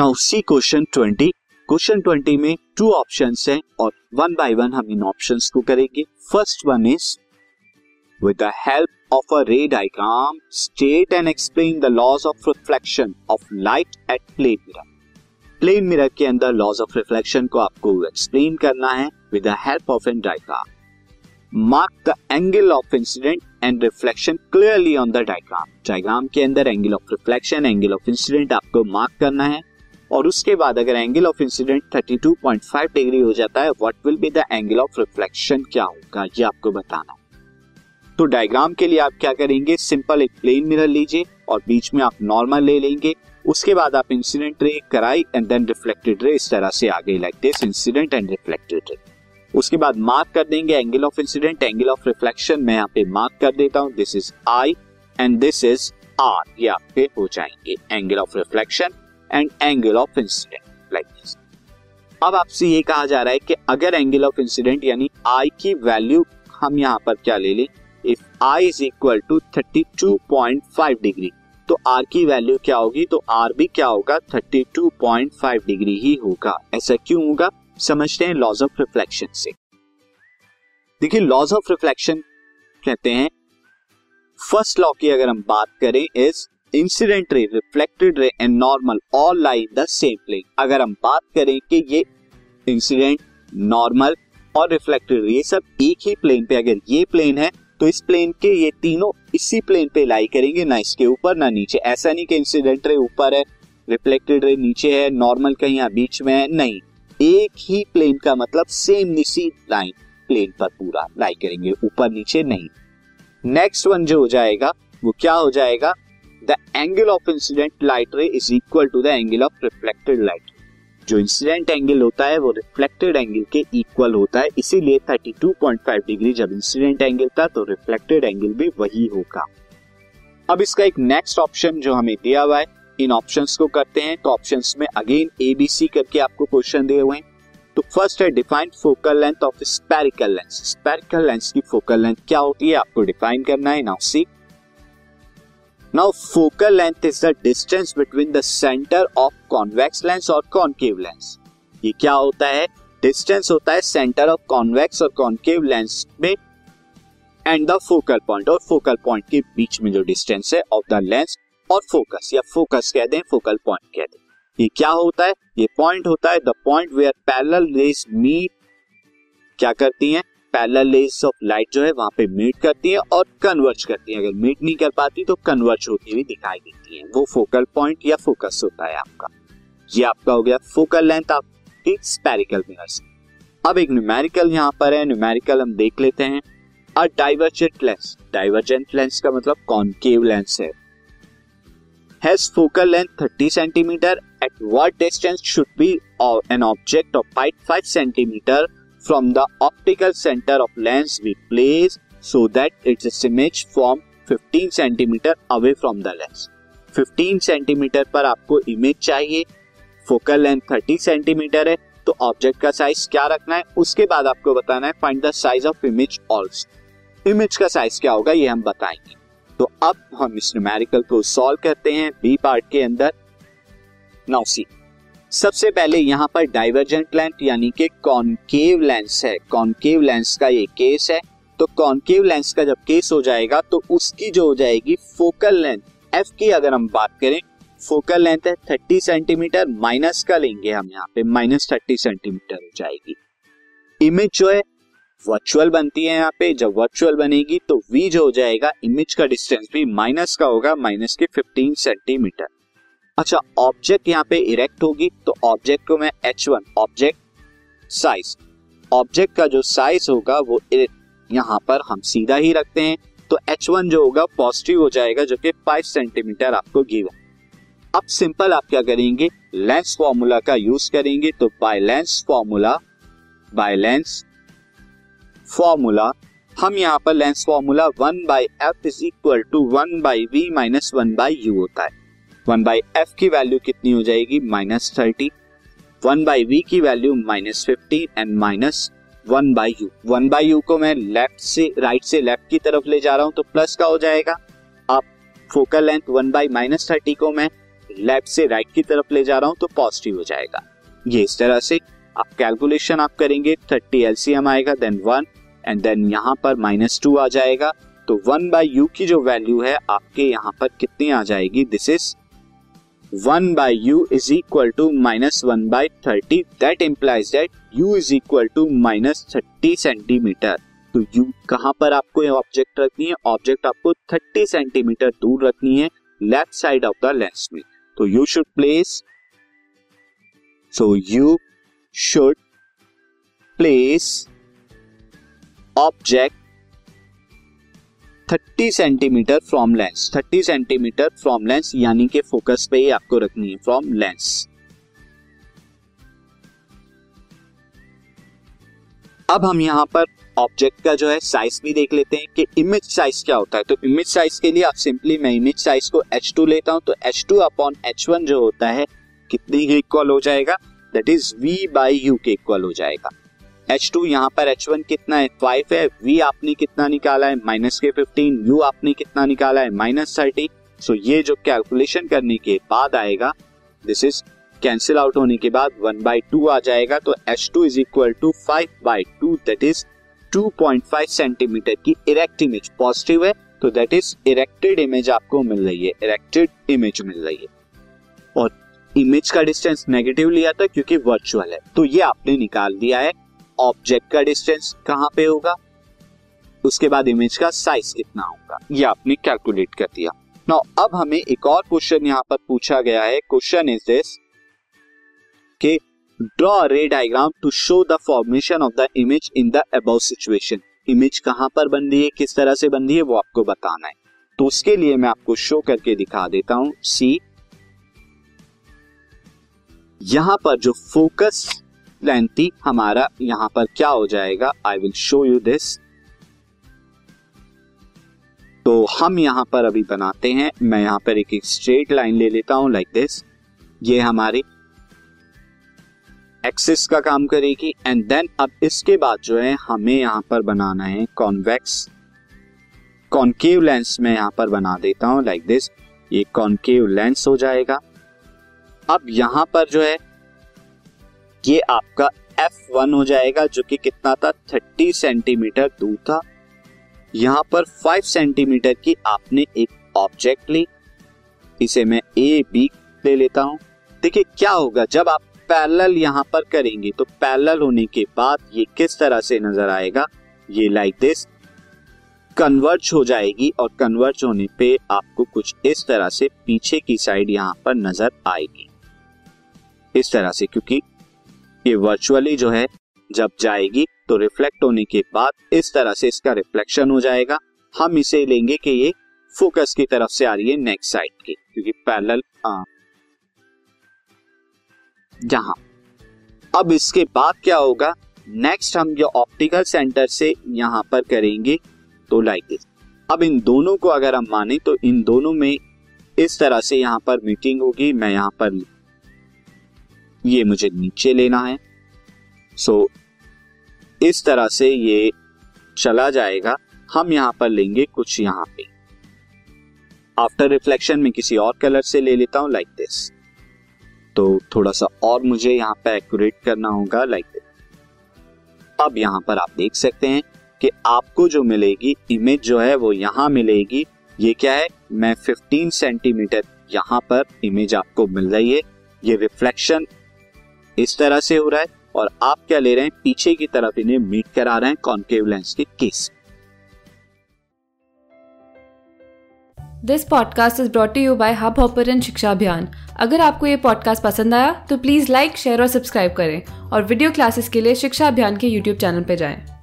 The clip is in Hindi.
Now see question twenty question twenty में टू ऑप्शन है और वन बाय वन हम इन ऑप्शन को करेंगे. First one is with the help of a ray diagram state and explain the laws of reflection of light at plane mirror plane mirror के अंदर लॉज ऑफ़ रिफ्लेक्शन को आपको एक्सप्लेन करना है with the help of an diagram mark the angle of incident and reflection clearly on the diagram diagram के अंदर angle of reflection angle of incident आपको मार्क करना है. और उसके बाद अगर एंगल ऑफ़ इंसिडेंट 32.5 डिग्री हो जाता है what will be the angle of reflection क्या होगा? ये आपको बताना है। तो डायग्राम के लिए आप क्या करेंगे? सिंपल एक प्लेन मिरर लीजिए और बीच में आप नॉर्मल ले लेंगे। उसके बाद आप इंसिडेंट रे कराई एंड देन रिफ्लेक्टेड रे इस तरह से आगे like this incident and reflected ray उसके बाद मार्क कर देंगे angle of incident angle of reflection मैं यहाँ पे मार्क कर देता हूँ। This is I and this is R ये आपके हो जाएँगे angle of reflection and angle of incident like this अब आपसे ये कहा जा रहा है कि अगर एंगल ऑफ़ इंसिडेंट यानी आई की वैल्यू हम यहाँ पर क्या ले लें? If I is equal to 32.5 degree तो आर की वैल्यू क्या होगी? तो आर भी क्या होगा? 32.5 डिग्री ही होगा। ऐसा क्यों होगा? समझते हैं लॉज ऑफ़ रिफ्लेक्शन से। देखिए लॉज ऑफ़ रिफ्लेक्शन कहते हैं फ़र्स्ट लॉ की अगर हम बात करें is incident ray reflected ray and normal all lie the same plane अगर हम बात करें कि ये इंसिडेंट नॉर्मल और रिफ्लेक्टेड ये सब एक ही प्लेन पे, अगर ये प्लेन है तो इस प्लेन के ये तीनों इसी प्लेन पे लाई करेंगे, ना इसके ऊपर, ना नीचे। ऐसा नहीं कि इंसिडेंट रे ऊपर है रिफ्लेक्टेड रे नीचे है नॉर्मल कहीं यहाँ बीच में है, नहीं। एक ही प्लेन का मतलब सेम इसी लाइन प्लेन पर पूरा लाई करेंगे, ऊपर नीचे नहीं। नेक्स्ट वन जो हो जाएगा, वो क्या हो जाएगा? The angle of incident light ray is equal to the angle of reflected light जो इंसिडेंट एंगल होता है, वो रिफ्लेक्टेड एंगल के इक्वल होता है। इसीलिए 32.5 डिग्री जब इंसिडेंट एंगल था तो रिफ्लेक्टेड एंगल भी वही होगा। अब इसका एक नेक्स्ट ऑप्शन जो हमें दिया हुआ है, इन ऑप्शंस को करते हैं। तो ऑप्शंस में अगेन ए बी सी करके आपको क्वेश्चन दिए हुए हैं। तो फ़र्स्ट है defined focal length of spherical lens spherical lens की फोकल लेंथ क्या होती है, आपको डिफाइन करना है। Now see now focal length is the distance between the centre of convex lens और कॉन्केव लेंस ये क्या होता है? डिस्टेंस होता है सेंटर ऑफ़ कॉन्वेक्स और कॉन्केव लेंस में एंड द फोकल पॉइंट और फोकल पॉइंट के बीच में जो डिस्टेंस है ऑफ़ द लेंस और फोकस या फोकस कह दें फोकल पॉइंट कह दें। ये क्या होता है? ये पॉइंट होता है the point where parallel rays meet क्या करती हैं? पैरेलल ऑफ़ लाइट जो है वहाँ पे मीट करती है और कन्वर्ज करती है। अगर मीट नहीं कर पाती तो कन्वर्ज होती हुई दिखाई देती है। वो फोकल पॉइंट या फोकस होता है आपका। ये आपका हो गया फोकल लेंथ आपकी स्पेरिकल मिरर से अब एक न्यूमेरिकल यहाँ पर है। न्यूमेरिकल हम देख लेते हैं। A divergent lens divergent lens का मतलब कॉन्केव लेंस है। Has focal length 30 centimetre at what distance should be an object of 5 centimetre from the optical center of lens we place so that its image form 15 centimetre away from the lens 15 centimetre पर आपको इमेज चाहिए। फोकल लेंथ 30 सेंटीमीटर है। तो ऑब्जेक्ट का साइज़ क्या रखना है? उसके बाद आपको बताना है find the size of image also image का साइज़ क्या होगा, ये हम बताएँगे। तो अब हम इस न्यूमेरिकल को सॉल्व करते हैं बी पार्ट के अंदर। नाउ सी सबसे पहले यहाँ पर डाइवर्जेंट लेंथ यानी कि कॉनकेव लेंस है। कॉनकेव लेंस का ये केस है। तो कॉनकेव लेंस का जब केस हो जाएगा तो उसकी जो हो जाएगी फोकल लेंथ एफ़ की अगर हम बात करें फोकल लेंथ है थर्टी सेंटीमीटर माइनस का लेंगे हम यहाँ पे माइनस थर्टी सेंटीमीटर हो जाएगी। इमेज जो है वर्चुअल बनती है यहाँ पे। जब वर्चुअल बनेगी तो वी जो हो जाएगा इमेज का डिस्टेंस भी माइनस का होगा माइनस के फिफ्टीन सेंटीमीटर अच्छा ऑब्जेक्ट यहाँ पे इरेक्ट होगी तो ऑब्जेक्ट को मैं H one object size object का जो साइज़ होगा, वो यहाँ पर हम सीधा ही रखते हैं तो एच वन जो होगा पॉजिटिव हो जाएगा, जो कि फाइव सेंटीमीटर आपको गिवन अब सिंपल आप क्या करेंगे? लेंस फॉर्मूला का यूज़ करेंगे तो by lens formula by lens formula हम यहाँ पर lens formula one by F is equal to one by V minus one by U होता है. वन बाई एफ़ की वैल्यू कितनी हो जाएगी? Minus thirty. One by V की value minus fifty and minus one by U. One by U को मैं लेफ़्ट से, राइट से लेफ़्ट की तरफ़ ले जा रहा हूँ तो प्लस का हो जाएगा। आप focal length one by minus thirty को मैं लेफ़्ट से राइट की तरफ़ ले जा रहा हूँ तो पॉजिटिव हो जाएगा। ये इस तरह से आप कैलकुलेशन आप करेंगे। थर्टी एलसीएम आएगा देन वन एंड देन यहाँ पर माइनस टू आ जाएगा। तो वन बाय यू की जो वैल्यू है, आपके यहाँ पर कितनी आ जाएगी? This is one by U is equal to minus one by thirty that implies that U is equal to minus thirty centimetre तो यू कहाँ पर आपको ऑब्जेक्ट रखनी है? ऑब्जेक्ट आपको थर्टी सेंटीमीटर दूर रखनी है left side of the lens में। तो you should place so you should place object 30 centimetre from lens 30 centimetre from lens यानी कि फोकस पे ही आपको रखनी है फ्रॉम लेंस अब हम यहाँ पर ऑब्जेक्ट का जो है साइज़ भी देख लेते हैं कि इमेज साइज़ क्या होता है। तो इमेज साइज़ के लिए आप सिंपली मैं इमेज साइज़ को एच टू लेता हूँ तो H two upon H one जो होता है, कितनी इक्वल हो जाएगा? That is V by U के इक्वल हो जाएगा। एच टू यहाँ पर एच वन कितना है? फाइव है। वी आपने कितना निकाला है? माइनस के फिफ्टीन यू आपने कितना निकाला है? माइनस थर्टी सो ये जो कैलकुलेशन करने के बाद आएगा दिस इज़ कैंसिल आउट होने के बाद वन बाई टू आ जाएगा तो H two is equal to five by two that is two point five centimetre की इरेक्ट इमेज पॉजिटिव है तो दैट इज़ इरेक्टेड इमेज आपको मिल रही है। इरेक्टेड इमेज मिल रही है। और इमेज का डिस्टेंस नेगेटिव लिया था क्योंकि वर्चुअल है। तो ये आपने निकाल दिया है। ऑब्जेक्ट का डिस्टेंस कहाँ पे होगा? उसके बाद इमेज का साइज़ कितना होगा? ये आपने कैलकुलेट कर दिया। नाउ अब हमें एक और क्वेश्चन यहाँ पर पूछा गया है। क्वेश्चन इज़ दिस के draw ray diagram to show the formation of the image in the above situation image कहाँ पर बन रही है? किस तरह से बन रही है? वो आपको बताना है। तो उसके लिए मैं आपको शो करके दिखा देता हूँ। सी यहाँ पर जो फोकस लेंथी हमारा यहाँ पर क्या हो जाएगा I will show you this तो हम यहाँ पर अभी बनाते हैं। मैं यहाँ पर एक स्ट्रेट लाइन ले लेता हूँ लाइक दिस ये हमारी एक्सिस का काम करेगी। एंड देन अब इसके बाद जो है, हमें यहाँ पर बनाना है कॉन्वेक्स कॉन्केव लेंस में यहाँ पर बना देता हूँ लाइक दिस ये कॉन्केव लेंस हो जाएगा। अब यहाँ पर जो है ये आपका F1 हो जाएगा, जो कि कितना था? 30 सेंटीमीटर दूर था। यहाँ पर 5 सेंटीमीटर की आपने एक ऑब्जेक्ट ली। इसे मैं ए बी ले लेता हूँ। देखिए, क्या होगा? जब आप पैरेलल यहाँ पर करेंगे तो पैरेलल होने के बाद ये किस तरह से नज़र आएगा? ये लाइक दिस कन्वर्ज हो जाएगी और कन्वर्ज होने पे आपको कुछ इस तरह से पीछे की साइड यहाँ पर नज़र आएगी। इस तरह से, क्योंकि ये वर्चुअली जो है, जब जाएगी तो रिफ्लेक्ट होने के बाद इस तरह से इसका रिफ्लेक्शन हो जाएगा। हम इसे लेंगे कि ये फोकस की तरफ़ से आ रही है नेक्स्ट साइड की, क्योंकि पैरेलल जहाँ। अब इसके बाद क्या होगा? नेक्स्ट हम जो ऑप्टिकल सेंटर से यहाँ पर करेंगे तो लाइक दिस अब इन दोनों को अगर हम माने तो इन दोनों में इस तरह से यहाँ पर मीटिंग होगी, मैं यहाँ पर ये मुझे नीचे लेना है। सो so, इस तरह से ये चला जाएगा। हम यहाँ पर लेंगे कुछ यहाँ पे। आफ्टर रिफ्लेक्शन में किसी और कलर से ले लेता हूँ लाइक दिस तो थोड़ा सा और मुझे यहाँ पे एक्यूरेट करना होगा लाइक दिस अब यहाँ पर आप देख सकते हैं कि आपको जो मिलेगी इमेज जो है वो यहाँ मिलेगी। ये क्या है? मैं 15 सेंटीमीटर यहाँ पर इमेज आपको मिल रही है। ये रिफ्लेक्शन इस तरह से हो रहा है और आप क्या ले रहे हैं? पीछे की तरफ़ इन्हें मीट करा रहे हैं कॉन्केव लेंस के case this podcast is brought you by Hubhopper Shiksha Abhiyan अगर आपको ये पॉडकास्ट पसंद आया तो प्लीज़ लाइक शेयर और सब्सक्राइब करें और वीडियो क्लासेस के लिए शिक्षा अभियान के यूट्यूब चैनल पर जाएँ।